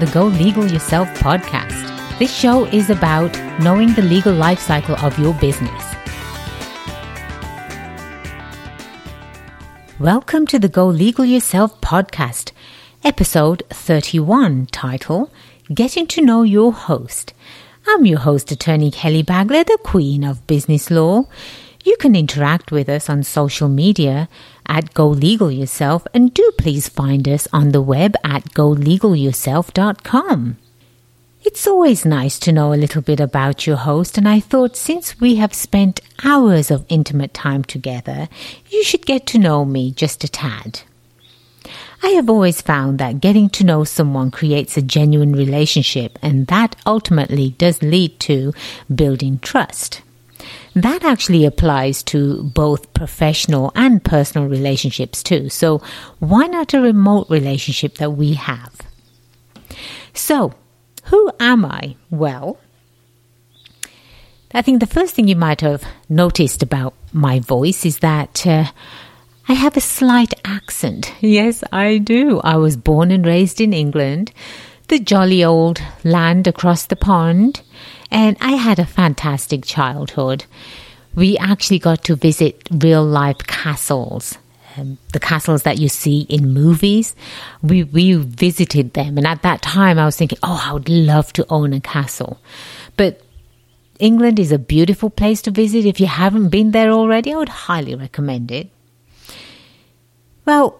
the Go Legal Yourself podcast. This show is about knowing the legal life cycle of your business. Welcome to the Go Legal Yourself podcast, episode 31, title Getting to Know Your Host. I'm your host, attorney Kelly Bagla, the Queen of Business Law. You can interact with us on social media at Go Legal Yourself and do please find us on the web at golegalyourself.com. It's always nice to know a little bit about your host, and I thought since we have spent hours of intimate time together, you should get to know me just a tad. I have always found that getting to know someone creates a genuine relationship, and that ultimately does lead to building trust. That actually applies to both professional and personal relationships too. So, why not a remote relationship that we have? So, who am I? Well, I think the first thing you might have noticed about my voice is that uh, I have a slight accent. Yes, I do. I was born and raised in England, the jolly old land across the pond, and I had a fantastic childhood. We actually got to visit real life castles um, the castles that you see in movies. We we visited them, and at that time, I was thinking, oh, I would love to own a castle. But England is a beautiful place to visit. If you haven't been there already, I would highly recommend it. Well,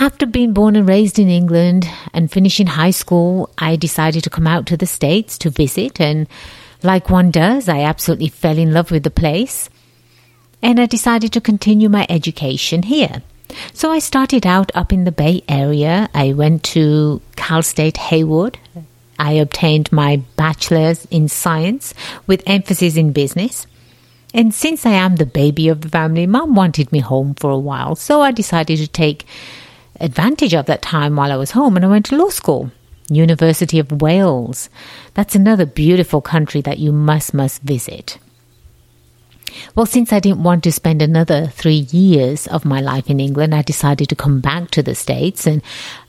after being born and raised in England and finishing high school, I decided to come out to the States to visit. And like one does, I absolutely fell in love with the place and I decided to continue my education here. So I started out up in the Bay Area. I went to Cal State Hayward. I obtained my bachelor's in science with emphasis in business. And since I am the baby of the family, mom wanted me home for a while. So I decided to take advantage of that time while I was home and I went to law school. University of Wales. That's another beautiful country that you must must visit. Well, since I didn't want to spend another three years of my life in England, I decided to come back to the States and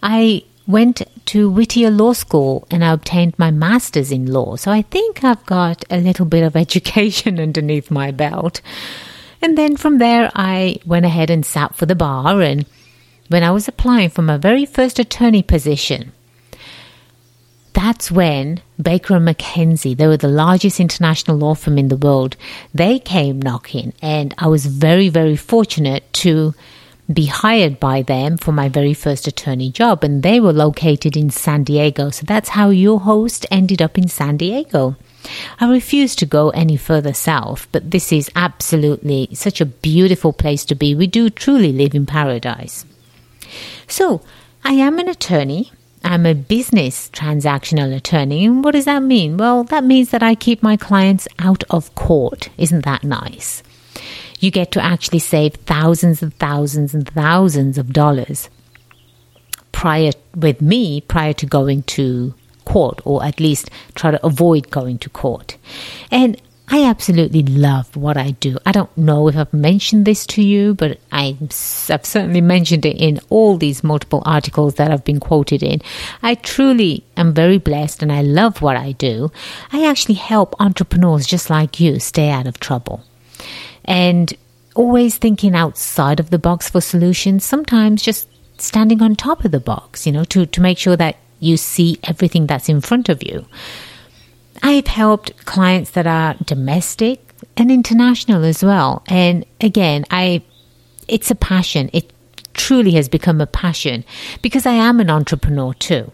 I went to Whittier Law School and I obtained my master's in law. So I think I've got a little bit of education underneath my belt. And then from there, I went ahead and sat for the bar. And when I was applying for my very first attorney position, that's when Baker and McKenzie, they were the largest international law firm in the world, they came knocking. And I was very, very fortunate to be hired by them for my very first attorney job. And they were located in San Diego. So that's how your host ended up in San Diego. I refuse to go any further south, but this is absolutely such a beautiful place to be. We do truly live in paradise. So, I am an attorney. I'm a business transactional attorney. And what does that mean? Well, that means that I keep my clients out of court. Isn't that nice? You get to actually save thousands and thousands and thousands of dollars prior with me prior to going to court or at least try to avoid going to court. And I absolutely love what I do. I don't know if I've mentioned this to you, but i have certainly mentioned it in all these multiple articles that I've been quoted in. I truly am very blessed and I love what I do. I actually help entrepreneurs just like you stay out of trouble. And always thinking outside of the box for solutions, sometimes just standing on top of the box, you know, to, to make sure that you see everything that's in front of you. I've helped clients that are domestic and international as well. And again, I it's a passion. It truly has become a passion because I am an entrepreneur too.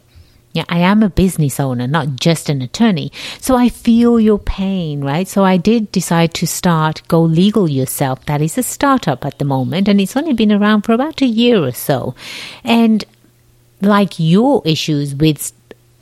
Yeah, I am a business owner, not just an attorney. So I feel your pain, right? So I did decide to start Go Legal Yourself. That is a startup at the moment, and it's only been around for about a year or so. And like your issues with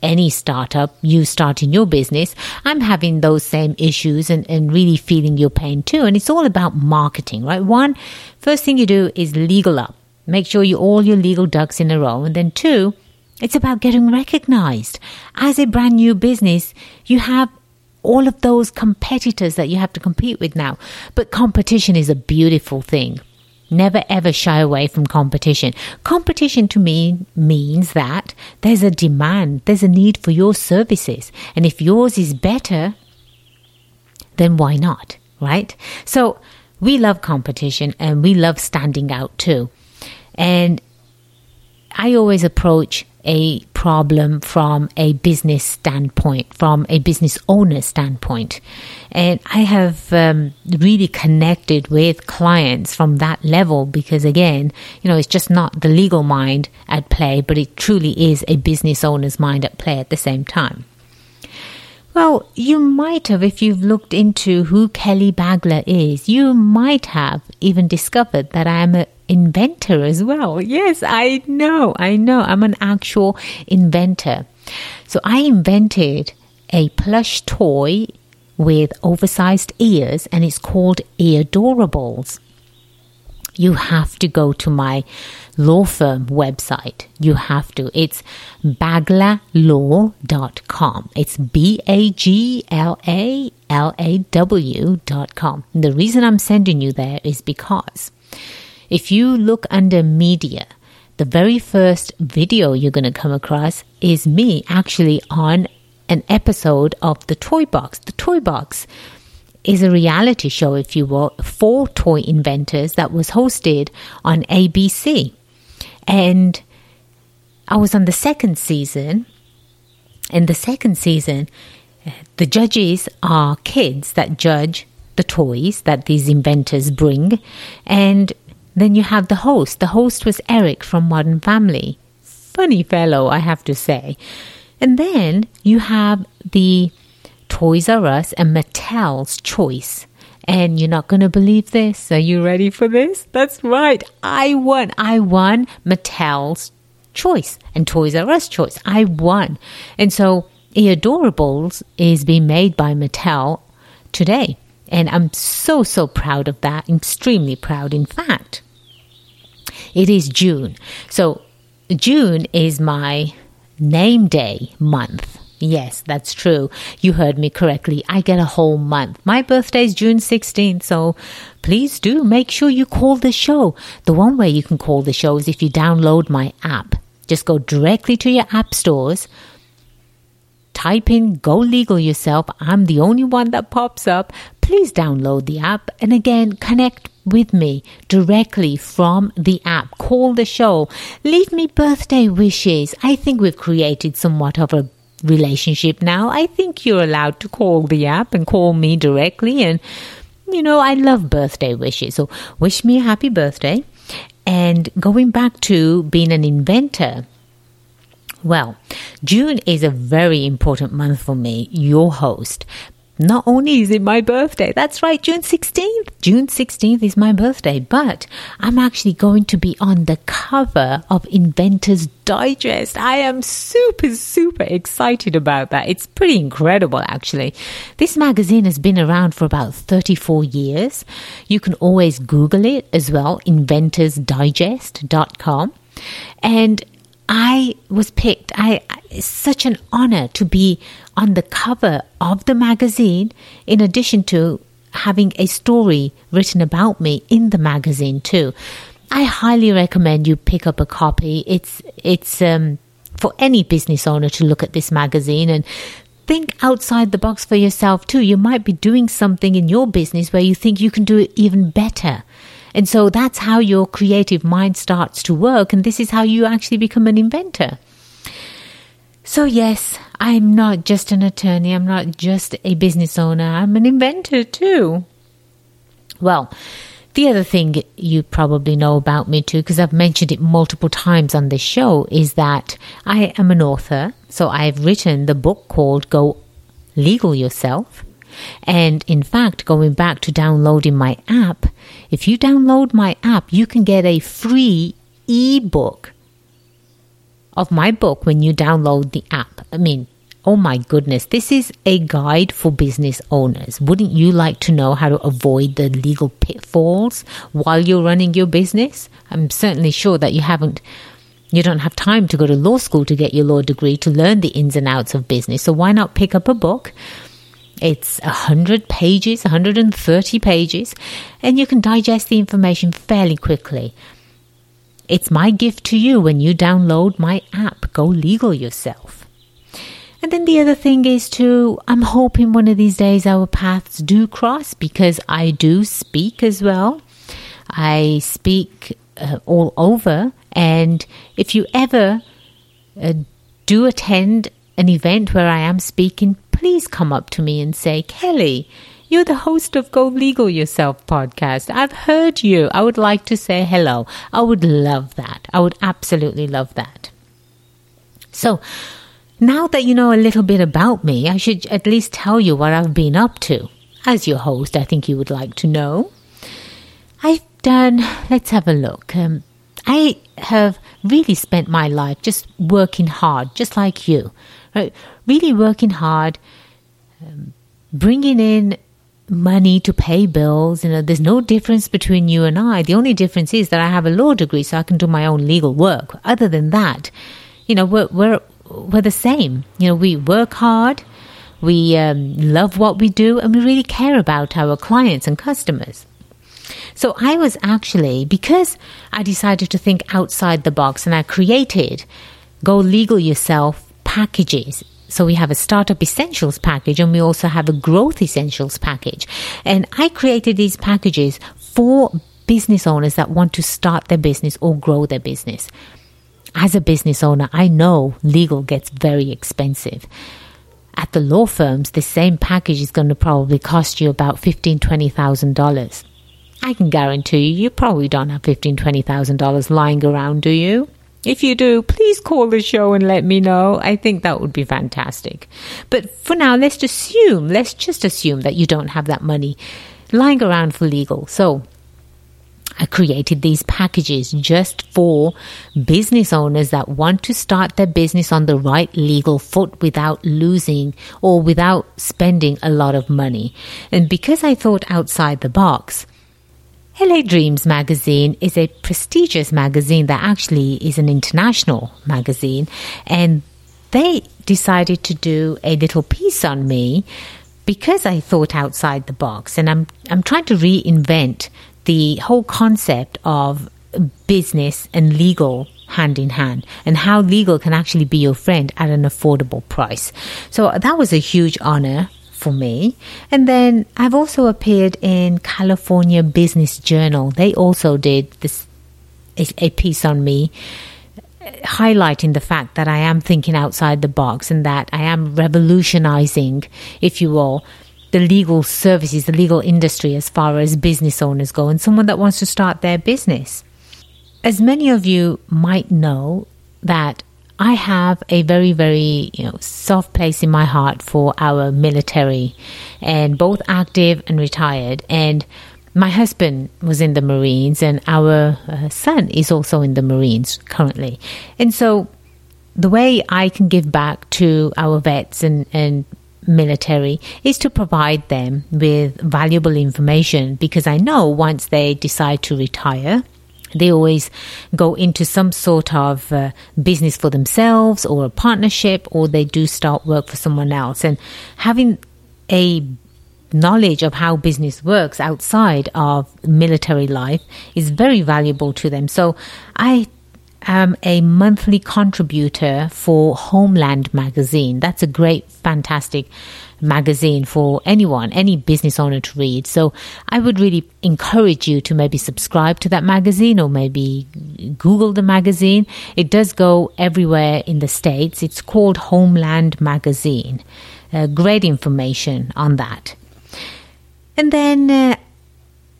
any startup, you start in your business, I'm having those same issues and, and really feeling your pain too. And it's all about marketing, right? One, first thing you do is legal up. Make sure you all your legal ducks in a row. And then two, it's about getting recognized. As a brand new business, you have all of those competitors that you have to compete with now. But competition is a beautiful thing. Never ever shy away from competition. Competition to me means that there's a demand, there's a need for your services. And if yours is better, then why not? Right? So we love competition and we love standing out too. And I always approach a problem from a business standpoint, from a business owner standpoint. And I have um, really connected with clients from that level because, again, you know, it's just not the legal mind at play, but it truly is a business owner's mind at play at the same time. Well, you might have, if you've looked into who Kelly Bagla is, you might have even discovered that I am an inventor as well. Yes, I know, I know. I'm an actual inventor. So I invented a plush toy with oversized ears and it's called Eardorables. You have to go to my law firm website. You have to. It's baglalaw.com. It's B A G L A L A W.com. The reason I'm sending you there is because if you look under media, the very first video you're going to come across is me actually on an episode of The Toy Box. The Toy Box is a reality show, if you will, for toy inventors that was hosted on ABC. And I was on the second season. In the second season, the judges are kids that judge the toys that these inventors bring. And then you have the host. The host was Eric from Modern Family. Funny fellow, I have to say. And then you have the Toys R Us and Mattel's choice. And you're not going to believe this. Are you ready for this? That's right. I won. I won Mattel's choice and Toys R Us choice. I won. And so Eardorables is being made by Mattel today. And I'm so, so proud of that. Extremely proud. In fact, it is June. So June is my name day month. Yes, that's true. You heard me correctly. I get a whole month. My birthday is June 16th, so please do make sure you call the show. The one way you can call the show is if you download my app. Just go directly to your app stores, type in Go Legal Yourself. I'm the only one that pops up. Please download the app and again connect with me directly from the app. Call the show. Leave me birthday wishes. I think we've created somewhat of a relationship now, I think you're allowed to call the app and call me directly. And, you know, I love birthday wishes. So wish me a happy birthday. And going back to being an inventor, well, June is a very important month for me, your host, not only is it my birthday, that's right, June 16th. June 16th is my birthday, but I'm actually going to be on the cover of Inventor's Digest. I am super, super excited about that. It's pretty incredible, actually. This magazine has been around for about 34 years. You can always Google it as well, inventorsdigest.com. And I was picked. I it's such an honor to be on the cover of the magazine in addition to having a story written about me in the magazine too. I highly recommend you pick up a copy. It's it's um, for any business owner to look at this magazine and think outside the box for yourself too. You might be doing something in your business where you think you can do it even better. And so that's how your creative mind starts to work. And this is how you actually become an inventor. So, yes, I'm not just an attorney, I'm not just a business owner, I'm an inventor too. Well, the other thing you probably know about me too, because I've mentioned it multiple times on this show, is that I am an author. So I've written the book called Go Legal Yourself. And in fact, going back to downloading my app, if you download my app, you can get a free ebook of my book when you download the app. I mean, oh my goodness, this is a guide for business owners. Wouldn't you like to know how to avoid the legal pitfalls while you're running your business? I'm certainly sure that you haven't you don't have time to go to law school to get your law degree to learn the ins and outs of business. So why not pick up a book It's 100 pages, 130 pages, and you can digest the information fairly quickly. It's my gift to you when you download my app, Go Legal Yourself. And then the other thing is to, I'm hoping one of these days our paths do cross because I do speak as well. I speak uh, all over. And if you ever uh, do attend an event where I am speaking, please come up to me and say, Kelly, you're the host of Go Legal Yourself podcast. I've heard you. I would like to say hello. I would love that. I would absolutely love that. So, now that you know a little bit about me, I should at least tell you what I've been up to. As your host, I think you would like to know. I've done, let's have a look. Um, I have really spent my life just working hard, just like you, right? Really working hard, um, bringing in money to pay bills. You know, there's no difference between you and I. The only difference is that I have a law degree, so I can do my own legal work. Other than that, you know, we're we're we're the same. You know, we work hard, we um, love what we do, and we really care about our clients and customers. So I was actually, because I decided to think outside the box and I created Go Legal Yourself packages. So we have a startup essentials package and we also have a growth essentials package. And I created these packages for business owners that want to start their business or grow their business. As a business owner, I know legal gets very expensive. At the law firms, the same package is going to probably cost you about fifteen, twenty thousand dollars. I can guarantee you, you probably don't have fifteen, twenty thousand dollars lying around, do you? If you do, please call the show and let me know. I think that would be fantastic. But for now, let's assume, let's just assume that you don't have that money lying around for legal. So I created these packages just for business owners that want to start their business on the right legal foot without losing or without spending a lot of money. And because I thought outside the box, LA Dreams magazine is a prestigious magazine that actually is an international magazine. And they decided to do a little piece on me because I thought outside the box. And I'm, I'm trying to reinvent the whole concept of business and legal hand in hand and how legal can actually be your friend at an affordable price. So that was a huge honor for me. And then I've also appeared in California Business Journal. They also did this a, piece on me highlighting the fact that I am thinking outside the box and that I am revolutionizing, if you will, the legal services, the legal industry as far as business owners go, and someone that wants to start their business. As many of you might know, that I have a very, very you know soft place in my heart for our military, and both active and retired. And my husband was in the Marines, and our uh, son is also in the Marines currently. And so, the way I can give back to our vets and and military is to provide them with valuable information because I know once they decide to retire they always go into some sort of uh, business for themselves or a partnership, or they do start work for someone else. And having a knowledge of how business works outside of military life is very valuable to them. So I am a monthly contributor for Homeland magazine. That's a great, fantastic magazine for anyone, any business owner to read. So I would really encourage you to maybe subscribe to that magazine or maybe Google the magazine. It does go everywhere in the States. It's called Homeland Magazine. Uh, great information on that. And then uh,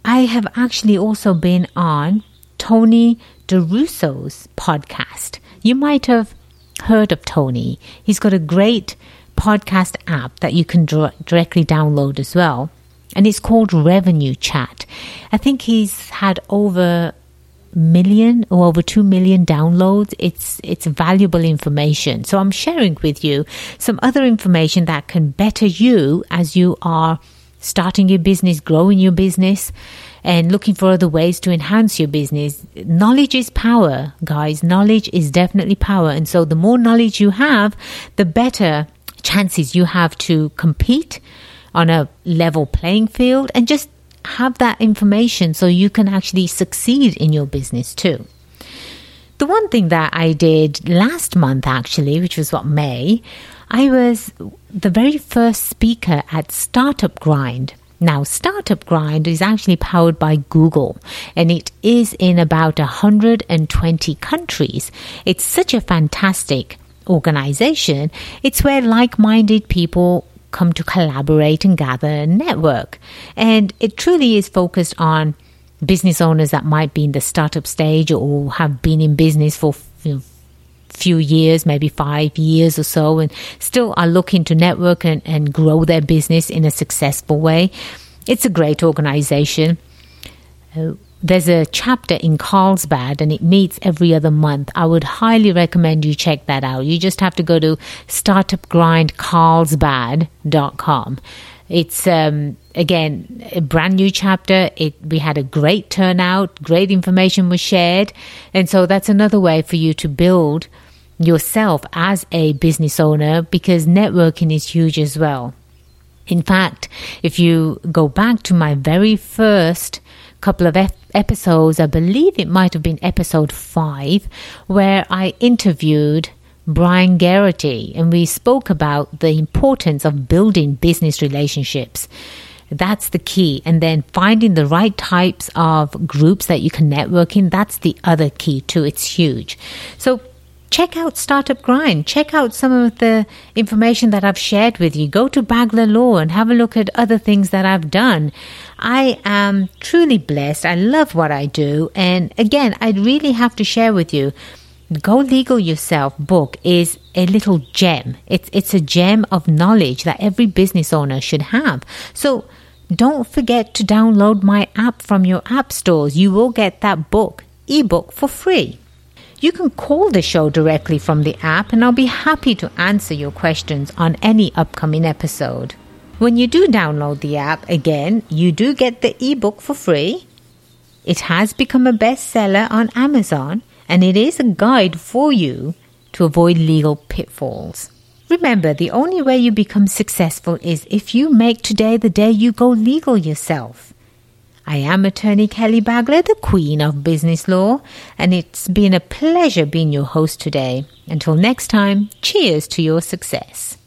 I have actually also been on Tony DeRusso's podcast. You might have heard of Tony. He's got a great podcast app that you can directly download as well. And it's called Revenue Chat. I think he's had over million or over 2 million downloads it's it's valuable information so i'm sharing with you some other information that can better you as you are starting your business growing your business and looking for other ways to enhance your business knowledge is power guys knowledge is definitely power and so the more knowledge you have the better chances you have to compete on a level playing field and just have that information so you can actually succeed in your business too. The one thing that I did last month, actually, which was what May, I was the very first speaker at Startup Grind. Now, Startup Grind is actually powered by Google and it is in about 120 countries. It's such a fantastic organization. It's where like minded people come to collaborate and gather and network. And it truly is focused on business owners that might be in the startup stage or have been in business for you know, few years, maybe five years or so, and still are looking to network and, and grow their business in a successful way. It's a great organization. Uh, there's a chapter in Carlsbad and it meets every other month. I would highly recommend you check that out. You just have to go to startupgrindcarlsbad.com. It's um, again a brand new chapter. It we had a great turnout, great information was shared, and so that's another way for you to build yourself as a business owner because networking is huge as well. In fact, if you go back to my very first couple of episodes, I believe it might have been episode five, where I interviewed Brian Garrity, and we spoke about the importance of building business relationships. That's the key. And then finding the right types of groups that you can network in, that's the other key too. It's huge. So check out Startup Grind. Check out some of the information that I've shared with you. Go to Bagla Law and have a look at other things that I've done. I am truly blessed. I love what I do. And again, I really have to share with you Go Legal Yourself book is a little gem. It's, it's a gem of knowledge that every business owner should have. So don't forget to download my app from your app stores. You will get that book, ebook, for free. You can call the show directly from the app, and I'll be happy to answer your questions on any upcoming episode. When you do download the app, again, you do get the ebook for free. It has become a bestseller on Amazon and it is a guide for you to avoid legal pitfalls. Remember, the only way you become successful is if you make today the day you go legal yourself. I am attorney Kelly Bagla, the queen of business law, and it's been a pleasure being your host today. Until next time, cheers to your success.